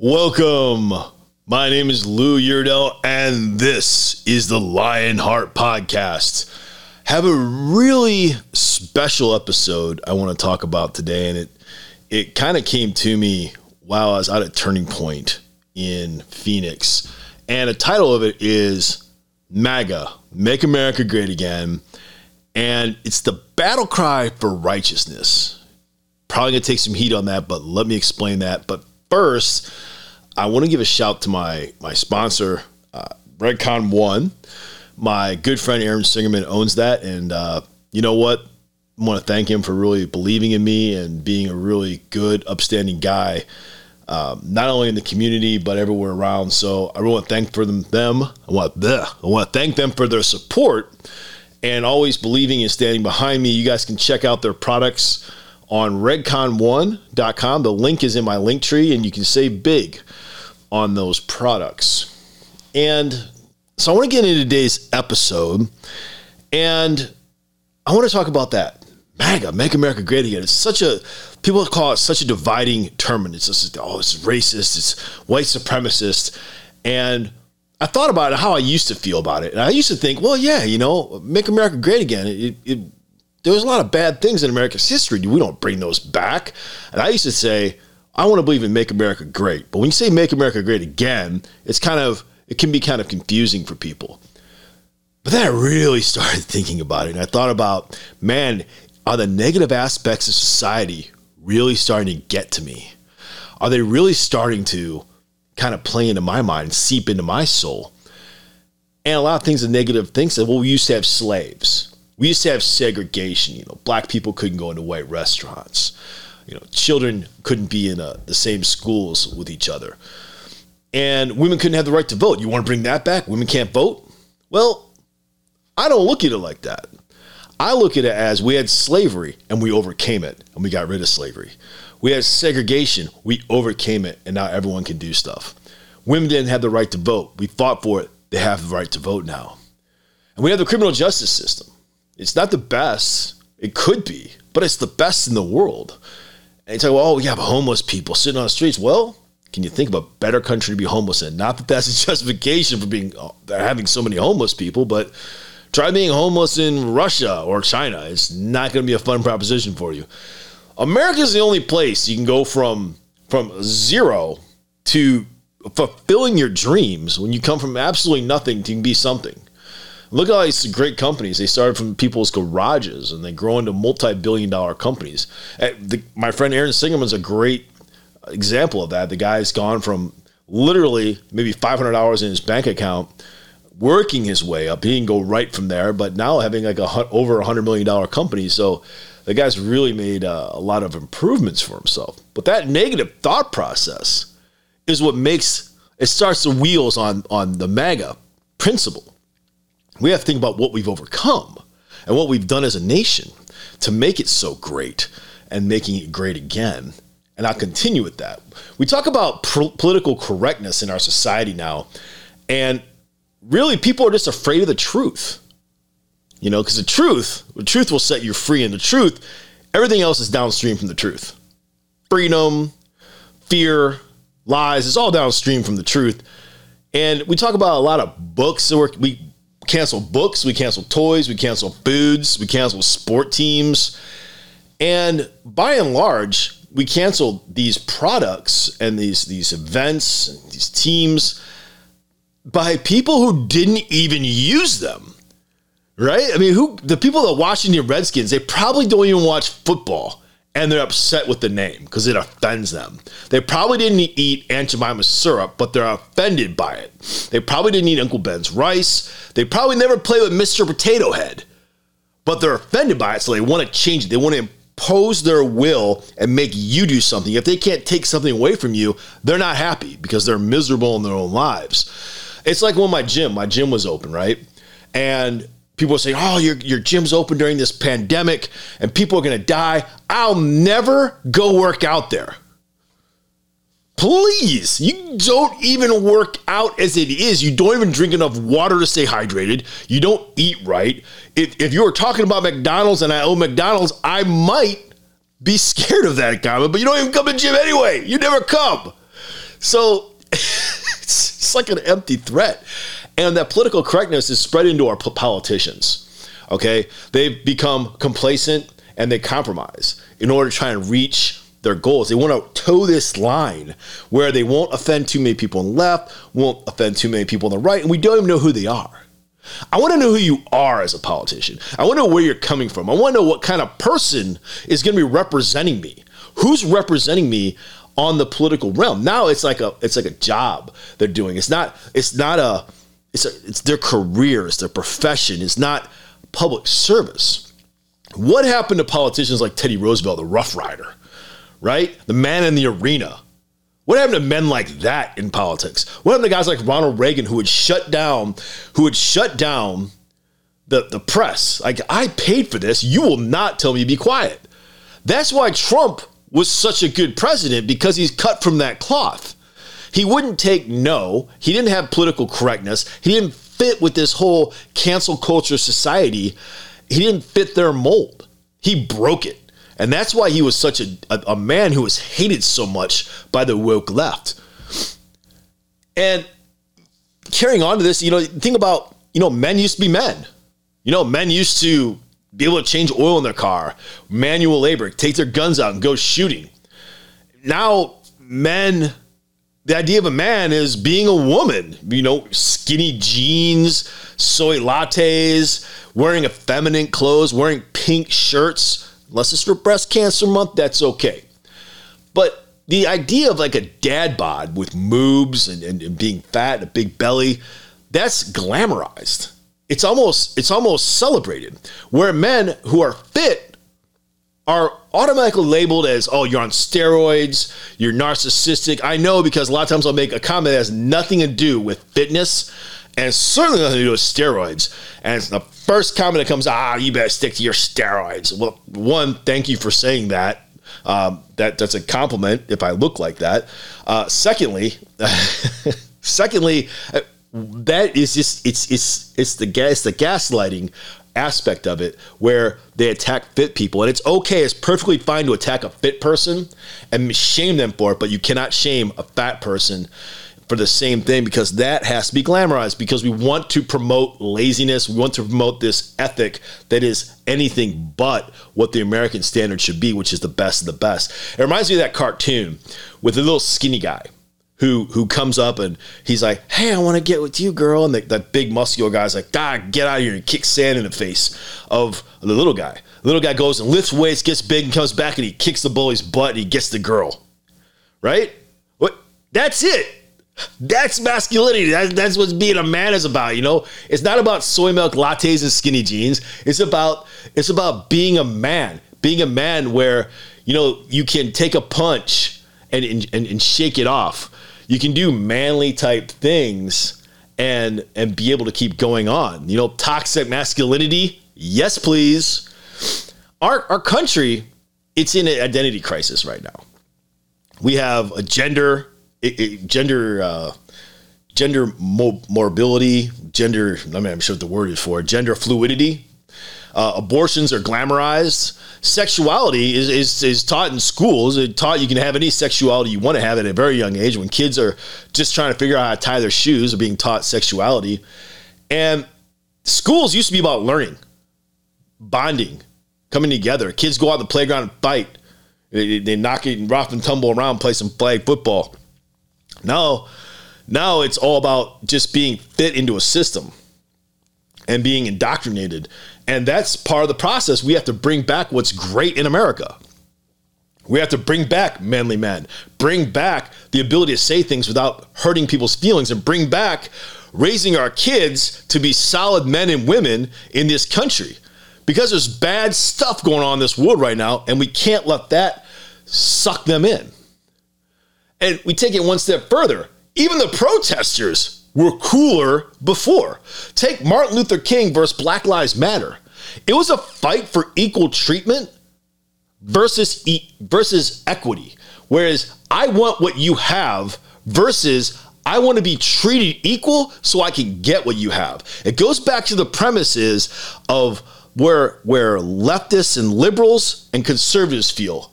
Welcome. My name is Lou Yerdell, and this is the Lionheart Podcast. Have a really special episode I want to talk about today, and it it kind of came to me while I was at Turning Point in Phoenix, and the title of it is MAGA, Make America Great Again, and it's the battle cry for righteousness. Probably gonna take some heat on that, but let me explain that. But first, I want to give a shout to my my sponsor, uh, Redcon One. My good friend Aaron Singerman owns that, and uh, you know what? I want to thank him for really believing in me and being a really good, upstanding guy, um, not only in the community but everywhere around. So I really want to thank for them. Them, I want the, I want to thank them for their support and always believing and standing behind me. You guys can check out their products on redcon1.com. The link is in my link tree, and you can save big on those products. And so I want to get into today's episode, and I want to talk about that. MAGA, Make America Great Again. It's such a people call it such a dividing term, and it's just oh, it's racist, it's white supremacist, and I thought about it, how I used to feel about it, and I used to think, well, yeah, you know, Make America Great Again. It, it, there was a lot of bad things in America's history. We don't bring those back. And I used to say, I want to believe in Make America Great. But when you say Make America Great Again, it's kind of it can be kind of confusing for people. But then I really started thinking about it, and I thought about, man, are the negative aspects of society really starting to get to me? Are they really starting to kind of play into my mind, seep into my soul? And a lot of things are negative things. That, well, we used to have slaves. We used to have segregation. You know, black people couldn't go into white restaurants. You know, children couldn't be in a, the same schools with each other. And women couldn't have the right to vote. You want to bring that back? Women can't vote? Well, I don't look at it like that. I look at it as we had slavery and we overcame it and we got rid of slavery. We had segregation, we overcame it, and now everyone can do stuff. Women didn't have the right to vote. We fought for it. They have the right to vote now. And we have the criminal justice system. It's not the best. It could be, but it's the best in the world. And you talk, well, oh, we have homeless people sitting on the streets. Well, can you think of a better country to be homeless in? Not that that's a justification for being uh, having so many homeless people, but try being homeless in Russia or China. It's not going to be a fun proposition for you. America is the only place you can go from from zero to fulfilling your dreams when you come from absolutely nothing to be something. Look at all these great companies. They started from people's garages and they grow into multi-billion dollar companies. The, my friend Aaron Singerman's a great example of that. The guy's gone from literally maybe $500 in his bank account, working his way up. He can go right from there, but now having like a over a $100 million company. So the guy's really made uh, a lot of improvements for himself. But that negative thought process is what makes it starts the wheels on on the MAGA principle. We have to think about what we've overcome and what we've done as a nation to make it so great and making it great again. And I'll continue with that. We talk about pr- political correctness in our society now, and really people are just afraid of the truth. You know, because the truth, the truth will set you free, and the truth, everything else is downstream from the truth. Freedom, fear, lies, it's all downstream from the truth. And we talk about a lot of books. So we cancel books, we cancel toys, we cancel foods, we cancel sport teams. And by and large, we cancel these products and these these events and these teams by people who didn't even use them right? I mean, who the people that Washington Redskins, they probably don't even watch football and they're upset with the name because it offends them. They probably didn't eat Aunt Jemima syrup, but they're offended by it. They probably didn't eat Uncle Ben's rice. They probably never played with Mr. Potato Head, but they're offended by it, so they want to change it. They want to impose their will and make you do something. If they can't take something away from you, they're not happy because they're miserable in their own lives. It's like when my gym, my gym was open, right? And people are saying, "Oh, your your gym's open during this pandemic, and people are going to die." I'll never go work out there. Please, you don't even work out as it is. You don't even drink enough water to stay hydrated. You don't eat right. If, if you were talking about McDonald's and I own McDonald's, I might be scared of that comment, but you don't even come to gym anyway. You never come. So it's like an empty threat. And that political correctness is spread into our politicians. Okay. They've become complacent and they compromise in order to try and reach their goals. They want to toe this line where they won't offend too many people on the left, won't offend too many people on the right, and we don't even know who they are. I want to know who you are as a politician. I want to know where you're coming from. I want to know what kind of person is going to be representing me. Who's representing me on the political realm? Now it's like a it's like a job they're doing. It's not it's not a it's a, it's their career, it's their profession. It's not public service. What happened to politicians like Teddy Roosevelt, the Rough Rider, right? The man in the arena. What happened to men like that in politics? What happened to guys like Ronald Reagan who would shut down, who would shut down the, the press? Like, I paid for this. You will not tell me to be quiet. That's why Trump was such a good president because he's cut from that cloth. He wouldn't take no. He didn't have political correctness. He didn't fit with this whole cancel culture society. He didn't fit their mold. He broke it. And that's why he was such a, a, a man who was hated so much by the woke left. And carrying on to this, you know, think about, you know, men used to be men. You know, men used to be able to change oil in their car, manual labor, take their guns out and go shooting. Now, men the idea of a man is being a woman, you know, skinny jeans, soy lattes, wearing effeminate clothes, wearing pink shirts. Unless it's for breast cancer month, that's okay. But the idea of like a dad bod with moobs and, and, and being fat and a big belly, that's glamorized. It's almost it's almost celebrated. Where men who are fit are automatically labeled as, oh, you're on steroids, you're narcissistic. I know because a lot of times I'll make a comment that has nothing to do with fitness and certainly nothing to do with steroids. And the first comment that comes, ah, you better stick to your steroids. Well, one, thank you for saying that. Um, that that's a compliment if I look like that. Uh, secondly, secondly, that is just it's it's it's the gas the gaslighting aspect of it where they attack fit people. And it's okay, it's perfectly fine to attack a fit person and shame them for it, but you cannot shame a fat person for the same thing because that has to be glamorized because we want to promote laziness. We want to promote this ethic that is anything but what the American standard should be, which is the best of the best. It reminds me of that cartoon with the little skinny guy who who comes up and he's like, "Hey, I want to get with you, girl." And the, that big muscular guy's like, "God, get out of here!" and kicks sand in the face of the little guy. The little guy goes and lifts weights, gets big, and comes back and he kicks the bully's butt and he gets the girl. Right? What? That's it. That's masculinity. That's, that's what being a man is about. You know, it's not about soy milk lattes and skinny jeans. It's about it's about being a man. Being a man where you know you can take a punch and and, and shake it off you can do manly type things and and be able to keep going on. You know, toxic masculinity, yes, please. Our our country, it's in an identity crisis right now. We have a gender it, it, gender uh, gender mo- mobility, gender. I mean, I'm sure what the word is for gender fluidity. Uh, abortions are glamorized sexuality is, is, is taught in schools. It's taught you can have any sexuality you want to have at a very young age. When kids are just trying to figure out how to tie their shoes, or being taught sexuality. And schools used to be about learning, bonding, coming together. Kids go out the playground and fight. They, they knock it and rough and tumble around, play some flag football. Now, now it's all about just being fit into a system and being indoctrinated and that's part of the process. We have to bring back what's great in America. We have to bring back manly men, bring back the ability to say things without hurting people's feelings, and bring back raising our kids to be solid men and women in this country. Because there's bad stuff going on in this world right now, and we can't let that suck them in. And we take it one step further. Even the protesters were cooler before. Take Martin Luther King versus Black Lives Matter. It was a fight for equal treatment versus e- versus equity. Whereas I want what you have versus I want to be treated equal so I can get what you have. It goes back to the premises of where where leftists and liberals and conservatives feel.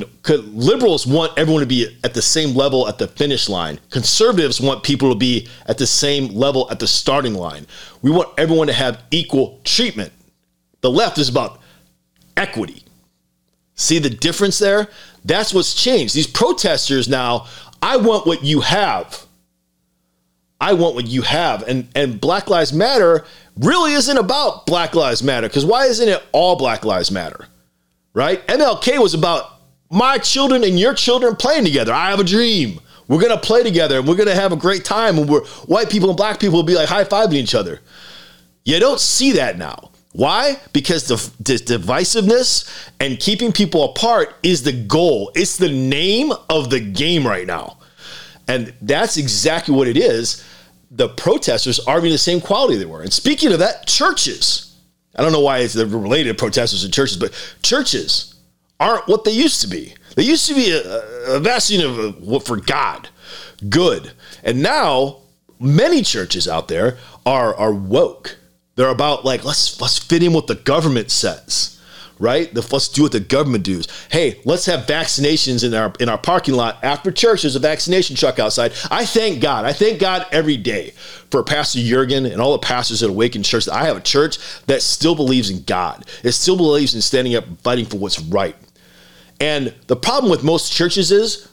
You know, liberals want everyone to be at the same level at the finish line. Conservatives want people to be at the same level at the starting line. We want everyone to have equal treatment. The left is about equity. See the difference there? That's what's changed. These protesters now, I want what you have. I want what you have. And and Black Lives Matter really isn't about Black Lives Matter because why isn't it all Black Lives Matter? Right? MLK was about my children and your children playing together. I have a dream. We're gonna play together and we're gonna have a great time. And we're white people and black people will be like high fiving each other. You don't see that now. Why? Because the, the divisiveness and keeping people apart is the goal. It's the name of the game right now. And that's exactly what it is. The protesters are being the same quality they were. And speaking of that, churches. I don't know why it's related protesters and churches, but churches aren't what they used to be. They used to be a, a bastion of what for God, good, and now many churches out there are are woke. They're about like let's let's fit in what the government says right? The, let's do what the government does. Hey, let's have vaccinations in our in our parking lot after church. There's a vaccination truck outside. I thank God. I thank God every day for Pastor Jurgen and all the pastors at Awaken Church. I have a church that still believes in God. It still believes in standing up fighting for what's right. And the problem with most churches is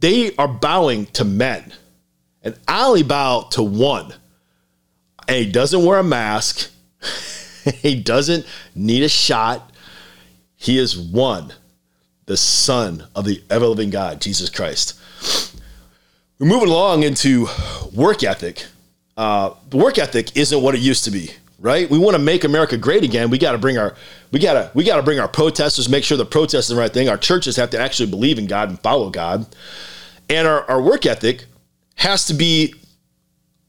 they are bowing to men. And I only bow to one. And he doesn't wear a mask. he doesn't need a shot. He is one, the Son of the ever living God, Jesus Christ. We're moving along into work ethic. Uh, the work ethic isn't what it used to be right? We want to make America great again. We got to bring our we got to we got to bring our protesters, make sure the protest is the right thing. Our churches have to actually believe in God and follow God. And our, our work ethic has to be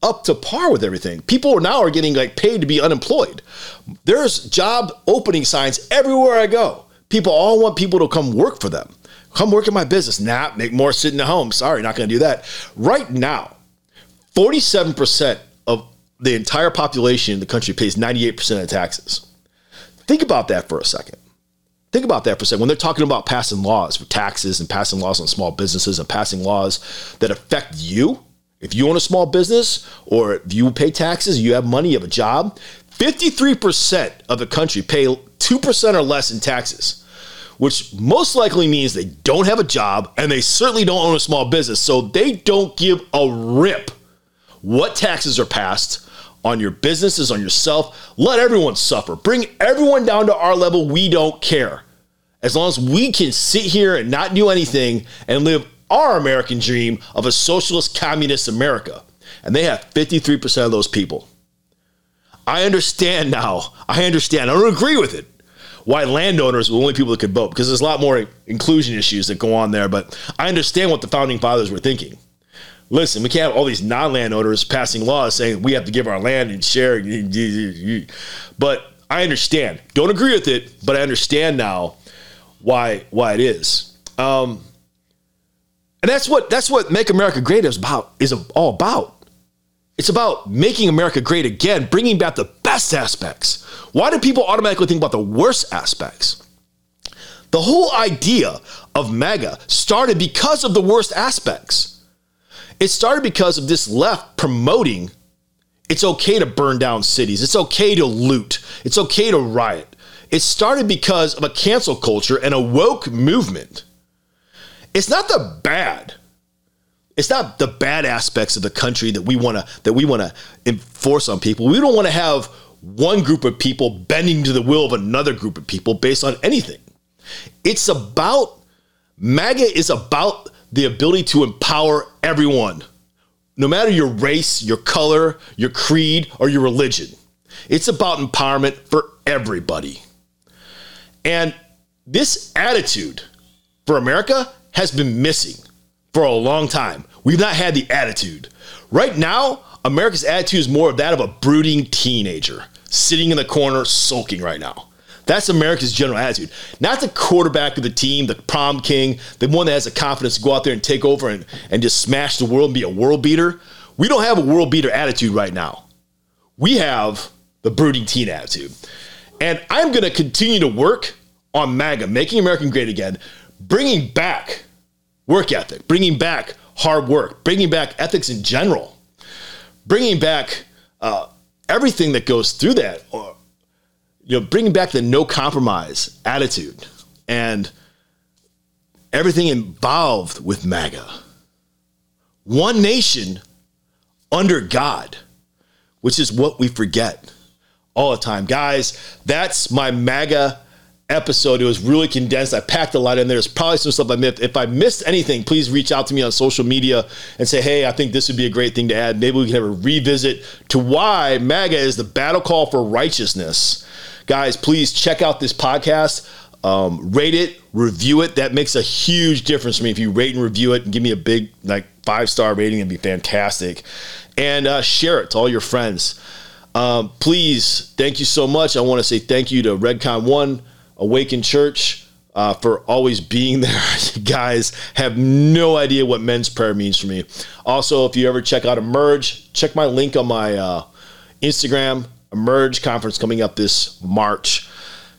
up to par with everything. People now are getting like paid to be unemployed. There's job opening signs everywhere I go. People all want people to come work for them. Come work in my business. Nah, make more sitting at home. Sorry, not going to do that. Right now, 47% the entire population in the country pays 98% of taxes. Think about that for a second. Think about that for a second. When they're talking about passing laws for taxes and passing laws on small businesses and passing laws that affect you, if you own a small business or if you pay taxes, you have money, you have a job, 53% of the country pay 2% or less in taxes, which most likely means they don't have a job and they certainly don't own a small business. So they don't give a rip what taxes are passed on your businesses, on yourself. Let everyone suffer. Bring everyone down to our level. We don't care. As long as we can sit here and not do anything and live our American dream of a socialist communist America. And they have 53% of those people. I understand now. I understand. I don't agree with it. Why landowners were the only people that could vote because there's a lot more inclusion issues that go on there. But I understand what the founding fathers were thinking listen, we can't have all these non-landowners passing laws saying we have to give our land and share. But I understand. Don't agree with it, but I understand now why why it is. Um, and that's what that's what Make America Great is about is all about. It's about making America great again, bringing back the best aspects. Why do people automatically think about the worst aspects? The whole idea of MAGA started because of the worst aspects. It started because of this left promoting it's okay to burn down cities, it's okay to loot, it's okay to riot. It started because of a cancel culture and a woke movement. It's not the bad. It's not the bad aspects of the country that we want to that we want to enforce on people. We don't want to have one group of people bending to the will of another group of people based on anything. It's about MAGA is about the ability to empower everyone, no matter your race, your color, your creed, or your religion. It's about empowerment for everybody. And this attitude for America has been missing for a long time. We've not had the attitude. Right now, America's attitude is more of that of a brooding teenager sitting in the corner sulking right now. That's America's general attitude. Not the quarterback of the team, the prom king, the one that has the confidence to go out there and take over and, and just smash the world and be a world beater. We don't have a world beater attitude right now. We have the brooding teen attitude. And I'm going to continue to work on MAGA, making America great again, bringing back work ethic, bringing back hard work, bringing back ethics in general, bringing back uh, everything that goes through that, you know, bringing back the no compromise attitude and everything involved with MAGA. One nation under God, which is what we forget all the time. Guys, that's my MAGA episode. It was really condensed. I packed a lot in there. There's probably some stuff I missed. If I missed anything, please reach out to me on social media and say, hey, I think this would be a great thing to add. Maybe we can have a revisit to why MAGA is the battle call for righteousness. Guys, please check out this podcast. Um, rate it, review it. That makes a huge difference for me. If you rate and review it and give me a big, like, five star rating, it'd be fantastic. And uh, share it to all your friends. Um, please, thank you so much. I want to say thank you to Redcon One Awaken Church uh, for always being there. you guys have no idea what men's prayer means for me. Also, if you ever check out Emerge, check my link on my uh, Instagram. Emerge conference coming up this March.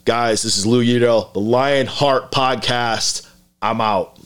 Guys, this is Lou Udell, the Lion Heart Podcast. I'm out.